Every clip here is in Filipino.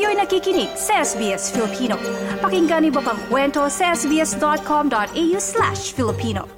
Kayo'y nakikinig sa SBS Filipino. Pakinggan niyo pa ang kwento sa sbs.com.au slash Filipino.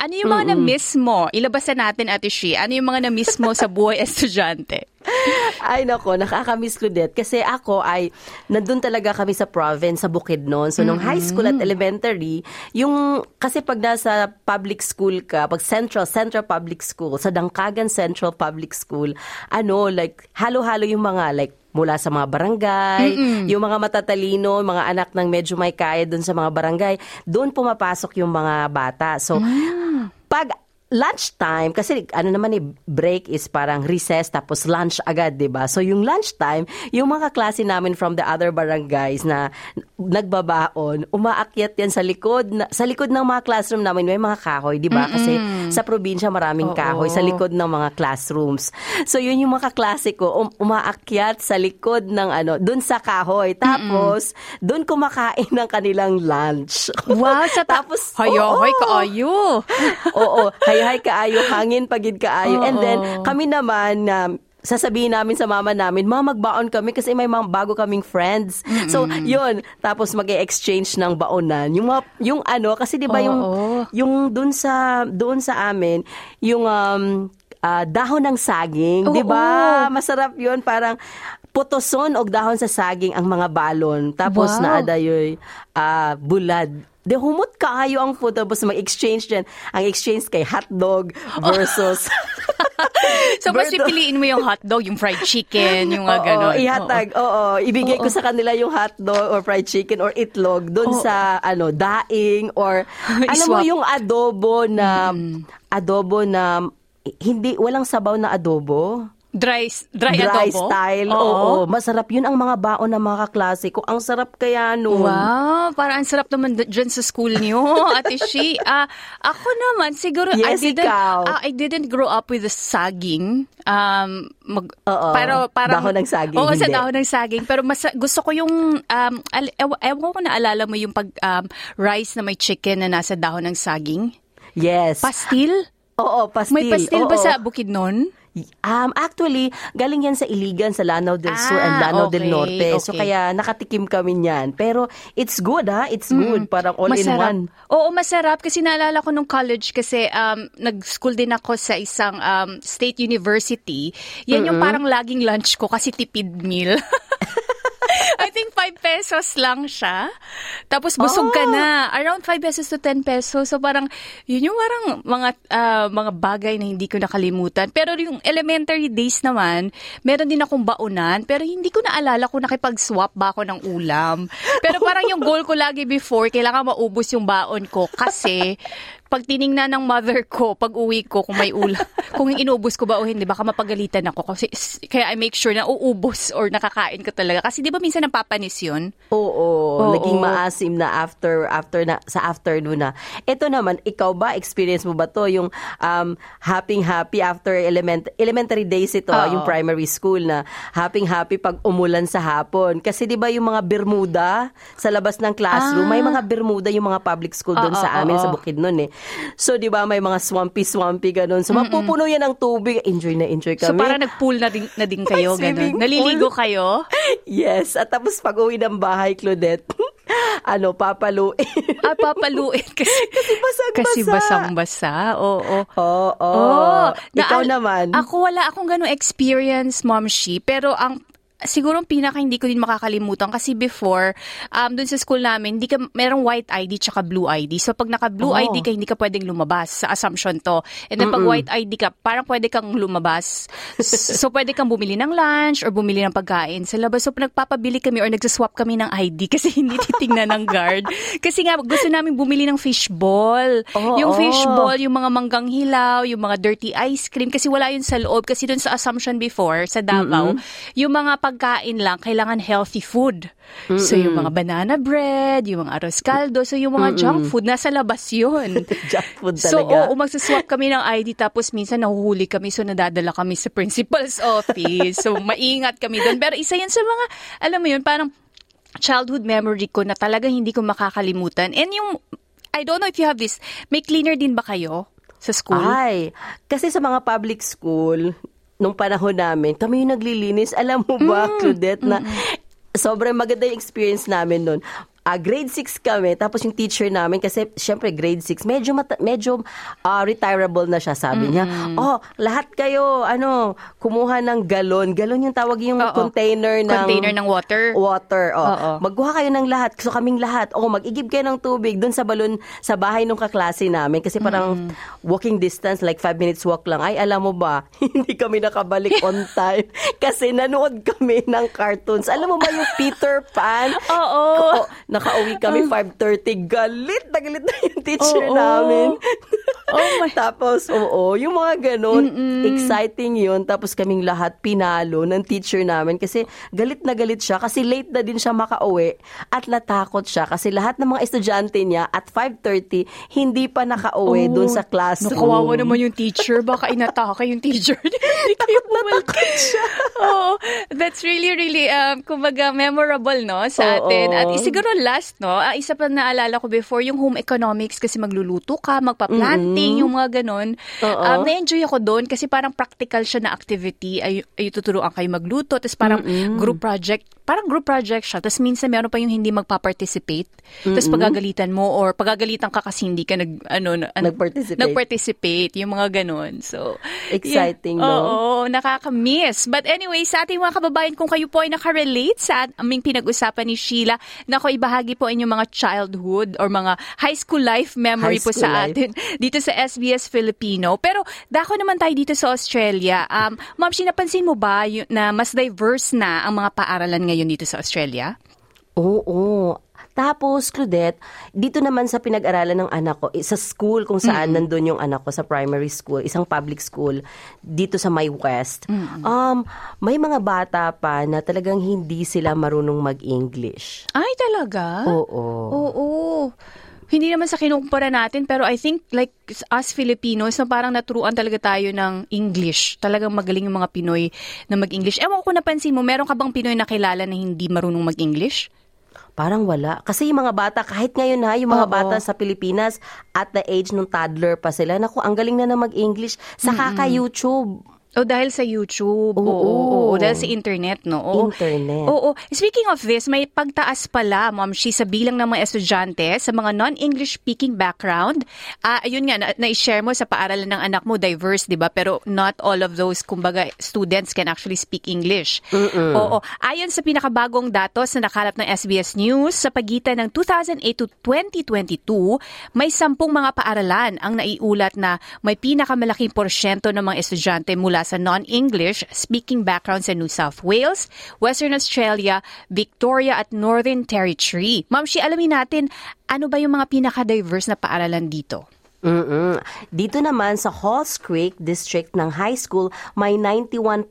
Ano yung mga na-miss mo? Ilabas na natin, Ate Shi. Ano yung mga na-miss mo sa buhay estudyante? Ay nako, nakakamiss ko din. Kasi ako ay, nandun talaga kami sa province, sa Bukidnon. So, nung high school at elementary, yung, kasi pag nasa public school ka, pag central, central public school, sa Dangkagan Central Public School, ano, like, halo-halo yung mga, like, mula sa mga barangay, yung mga matatalino, mga anak ng medyo may kaya doon sa mga barangay, doon pumapasok yung mga bata. So, pag lunchtime, kasi ano naman eh, break is parang recess tapos lunch agad, 'di ba So yung lunchtime, yung mga klase namin from the other barangays na nagbabaon, umaakyat yan sa likod, na, sa likod ng mga classroom namin, may mga kahoy, 'di ba Kasi sa probinsya maraming Oo. kahoy sa likod ng mga classrooms. So yun yung mga klase ko, um, umaakyat sa likod ng ano, dun sa kahoy. Tapos, dun kumakain ng kanilang lunch. Wow, sa ta- Tapos, Hayo, oo. kaayo. Oo, hay-hay kaayo, hangin pagid kaayo. And Oo. then, kami naman, na sasabihin namin sa mama namin, ma, magbaon kami kasi may mga bago kaming friends. So, yun. Tapos mag exchange ng baonan. Yung, yung ano, kasi di ba yung, Oo. yung doon sa, doon sa amin, yung um, ah, dahon ng saging, di ba? Masarap yun. Parang putoson og dahon sa saging ang mga balon. Tapos Wow. naadayoy ah, bulad. De humot kaayo ang food tapos mag-exchange din. Ang exchange kay hotdog versus So, mas pipiliin mo yung hotdog, yung fried chicken, yung mga Oo, gano'n. ihatag. Oo, ibigay ko sa kanila yung hotdog or fried chicken or itlog doon sa ano daing or alam mo yung adobo na adobo na hindi walang sabaw na adobo. Dry, dry, Dry adobo? style. Oo. masarap yun ang mga baon ng mga kaklase ko. Ang sarap kaya nun. Wow, parang ang sarap naman dyan sa school niyo, Ate Shi. Ah, ako naman, siguro, I Yes, didn't, ikaw. ah, I didn't grow up with the saging. Um, mag, Oo, pero parang, dahon ng saging, Oo, sa dahon ng saging. Pero mas, gusto ko yung, um, al, ew- ewan ko na alala mo yung pag, um, rice na may chicken na nasa dahon ng saging. Yes. Pastil? Oo, pastil. May pastil ba Oo. sa Bukidnon? Um, actually, galing yan sa Iligan, sa Lanao del Sur and Ah, Lanao del okay, Norte. So, okay. kaya nakatikim kami niyan. Pero, it's good ha? It's good. Parang all in masarap. one. Oo, masarap kasi naalala ko nung college kasi um, nag-school din ako sa isang um, state university. Yan yung parang laging lunch ko kasi tipid meal. I think 5 pesos lang siya. Tapos busog ka Oh. na. Around 5 pesos to 10 pesos. So parang, yun yung parang mga, ah, mga bagay na hindi ko nakalimutan. Pero yung elementary days naman, meron din akong baunan. Pero hindi ko naalala kung nakipag-swap ba ako ng ulam. Pero parang yung goal ko lagi before, kailangan maubos yung baon ko. Kasi, pag tiningnan ng mother ko, pag uwi ko, kung may ulam, kung inubos ko ba o hindi, baka mapagalitan ako. Kasi, kaya I make sure na uubos or nakakain ko talaga. Kasi di ba minsan napapanis yun? Oo, Oo. naging maasim na after after na sa afternoon na. Ito naman, ikaw ba experience mo ba to yung um happy happy after element elementary days ito, Oo. yung primary school na happy happy pag umulan sa hapon. Kasi 'di ba yung mga bermuda sa labas ng classroom, Ah. may mga bermuda yung mga public school doon Oo, sa amin oo. sa Bukidnon eh. So 'di ba may mga swampy swampy ganun. So mapupuno yan ng tubig. Enjoy na enjoy kami. So parang nag-pool na din, na din kayo, ganun. Naliligo pool. kayo? Yes, at tapos pag uwi ng bahay, Claudette, ano, papaluin. Ah, papaluin kasi. Kasi basang-basa. Kasi basang-basa, oo. Oo, oo. Oh, Ikaw naman. Ako wala akong ganong experience, Mom Shi. Pero ang siguro pinaka hindi ko din makakalimutan kasi before um doon sa school namin hindi ka merong white ID tsaka blue ID so pag naka blue Oh. ID ka hindi ka pwedeng lumabas sa assumption to. And then pag white ID ka parang pwede kang lumabas. So pwede kang bumili ng lunch or bumili ng pagkain sa labas. So nagpapabili kami or nagsaswap kami ng ID kasi hindi titingnan ng guard. Kasi nga gusto namin bumili ng fishball. Oo, yung oo. fishball yung mga manggang hilaw, yung mga dirty ice cream kasi wala yun sa loob. Kasi dun sa assumption before sa Davao, yung mga pagkain lang kailangan healthy food. So yung mga banana bread, yung mga arroz caldo, so yung mga junk food nasa labas yun. Junk food So, talaga. oo, magsaswap kami ng ID tapos minsan nahuhuli kami so nadadala kami sa principal's office. So, maingat kami doon. Pero isa yan sa mga, alam mo yun, parang childhood memory ko na talagang hindi ko makakalimutan. And yung, I don't know if you have this, may cleaner din ba kayo sa school? Ay, kasi sa mga public school, nung panahon namin, kami yung naglilinis. Alam mo ba, Claudette, na sobrang maganda yung experience namin nun. Ah, grade 6 kami, tapos yung teacher namin, kasi syempre grade 6, medyo, mata- medyo ah, retirable na siya, sabi niya. Oh, lahat kayo, ano, kumuha ng galon. Galon yung tawag yung Oo. container ng... Container ng water. Water, oh. Oo. Magkuha kayo ng lahat. So kaming lahat, oh, mag-igib kayo ng tubig doon sa balon sa bahay nung kaklase namin kasi parang walking distance like five minutes walk lang. Ay, alam mo ba, hindi kami nakabalik on time kasi nanood kami ng cartoons. Alam mo ba yung Peter Pan? Oo. Oo, nakauwi kami 5.30. Galit na galit na yung teacher Oo. namin. Oh my- Tapos, oo, yung mga ganun, exciting yun. Tapos kaming lahat pinalo ng teacher namin kasi galit na galit siya kasi late na din siya makauwi at natakot siya kasi lahat ng mga estudyante niya at 5.30 hindi pa nakauwi Oh, dun sa classroom. Nakawawa naman yung teacher. Baka inatake yung teacher. Hindi kayo bumalik. Oo. That's really, really, um, kumbaga, memorable, no, sa Oo. atin. At siguro last, no, ah, isa pa naalala ko before, yung home economics kasi magluluto ka, magpa-planting, yung mga ganon. Oo. Um, na-enjoy ako doon kasi parang practical siya na activity. Ay, ay tuturuan kayo magluto. Tapos parang group project. Parang group project siya. Tapos minsan meron pa yung hindi magpa-participate. Tapos pagagalitan mo or pagagalitan ka kasi hindi ka nag, ano, na- Nag-participate. nag-participate, yung mga ganon. So, Exciting, yeah. no? Oo, nakaka-miss. But anyway, sa ating mga kababayan, kung kayo po ay nakarelate sa aming pinag-usapan ni Sheila, nako ibahagi po inyong mga childhood or mga high school life memory High po school sa life. atin dito sa SBS Filipino. Pero dako naman tayo dito sa Australia. Um, Ma'am, napansin mo ba yun- na mas diverse na ang mga paaralan ngayon dito sa Australia? Oo. Tapos, Claudette, dito naman sa pinag-aralan ng anak ko, eh, sa school kung saan nandun yung anak ko sa primary school, isang public school, dito sa May West, um, may mga bata pa na talagang hindi sila marunong mag-English. Ay, talaga? Oo. Oo. Hindi naman sa kinukumpara natin, pero I think like us Filipinos, na parang naturuan talaga tayo ng English. Talagang magaling yung mga Pinoy na mag-English. Ewan ko kung napansin mo, meron ka bang Pinoy na kilala na hindi marunong mag-English? Parang wala. Kasi yung mga bata, kahit ngayon ha, yung mga Oo. bata sa Pilipinas, at the age nung toddler pa sila, naku, ang galing na na mag-English sa kaka-YouTube. O dahil sa YouTube. Oo. Oo, oo. Dahil sa internet, no? Oo. Internet. Oo. Speaking of this, may pagtaas pala, Ma'am Shi, sa bilang ng mga estudyante sa mga non-English speaking background. Ah, ayun nga, na- na-share mo sa paaralan ng anak mo, diverse, di ba? Pero not all of those, kumbaga, students can actually speak English. Oo. Ayon sa pinakabagong datos na nakalap ng SBS News, sa pagitan ng 2008 to 2022, may sampung mga paaralan ang naiulat na may pinakamalaking porsyento ng mga estudyante mula sa non-English speaking background sa New South Wales, Western Australia, Victoria at Northern Territory. Ma'am Shi, alamin natin, ano ba yung mga pinaka-diverse na paaralan dito? mm Dito naman sa Halls Creek District ng high school, may 91%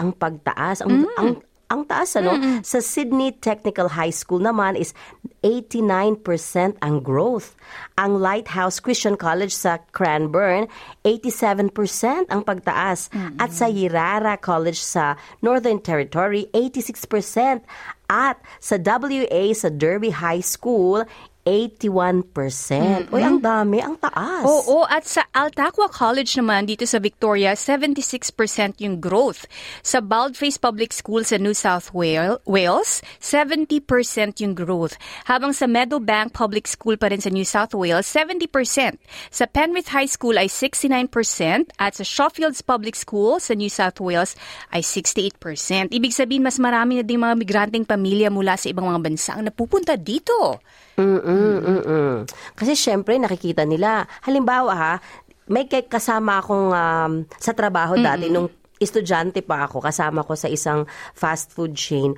ang pagtaas. Ang, ang, ang taas, ano? Sa Sydney Technical High School naman is 89% ang growth. Ang Lighthouse Christian College sa Cranbourne, 87% ang pagtaas. At sa Yirara College sa Northern Territory, 86%. At sa WA sa Derby High School, 81%. Uy, ang dami, ang taas. Oo, at sa Altaqua College naman dito sa Victoria, 76% yung growth. Sa Baldface Public School sa New South Wales, Wales 70% yung growth. Habang sa Meadowbank Public School pa rin sa New South Wales, 70%. Sa Penrith High School ay 69% at sa Shawfields Public School sa New South Wales ay 68%. Ibig sabihin, mas marami na din mga migranteng pamilya mula sa ibang mga bansa ang napupunta dito. Mm-mm, mm-mm. Kasi syempre, nakikita nila. Halimbawa ha, may kasama akong um, sa trabaho dati, nung estudyante pa ako, kasama ko sa isang fast food chain.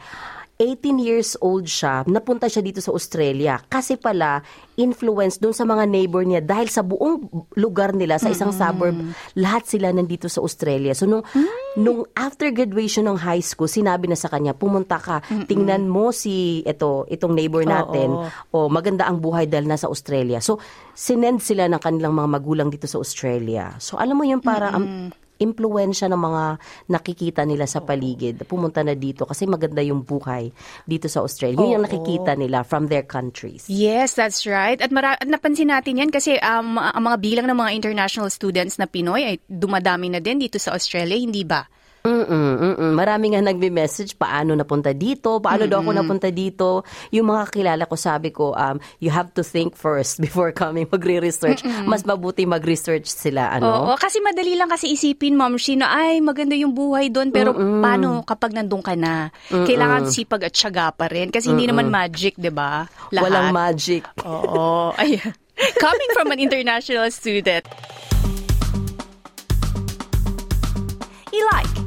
18 years old siya, napunta siya dito sa Australia. Kasi pala, influence dun sa mga neighbor niya dahil sa buong lugar nila, sa isang suburb, lahat sila nandito sa Australia. So, nung, nung after graduation ng high school, sinabi na sa kanya, pumunta ka, tingnan mo si ito, itong neighbor natin, o maganda ang buhay dahil nasa Australia. So, sinend sila ng kanilang mga magulang dito sa Australia. So, alam mo yun, para ang impluensya ng mga nakikita nila sa paligid, pumunta na dito kasi maganda yung buhay dito sa Australia. Yun yung nakikita nila from their countries. Yes, that's right. At mara- at napansin natin yan kasi um, ang mga bilang ng mga international students na Pinoy ay dumadami na din dito sa Australia, hindi ba? Mm-mm, mm-mm. Marami nga nagme-message paano napunta dito, paano daw ako napunta dito. Yung mga kilala ko sabi ko, um, you have to think first before coming magre-research. Mas mabuti mag-research sila, ano? Oo, kasi madali lang kasi isipin, Ma'am Shina, ay maganda yung buhay doon, pero paano kapag nandun ka na? Kailangan sipag at syaga pa rin kasi hindi naman magic, 'di ba? Walang magic. Oo. Ayan. Coming from an international student. I-like,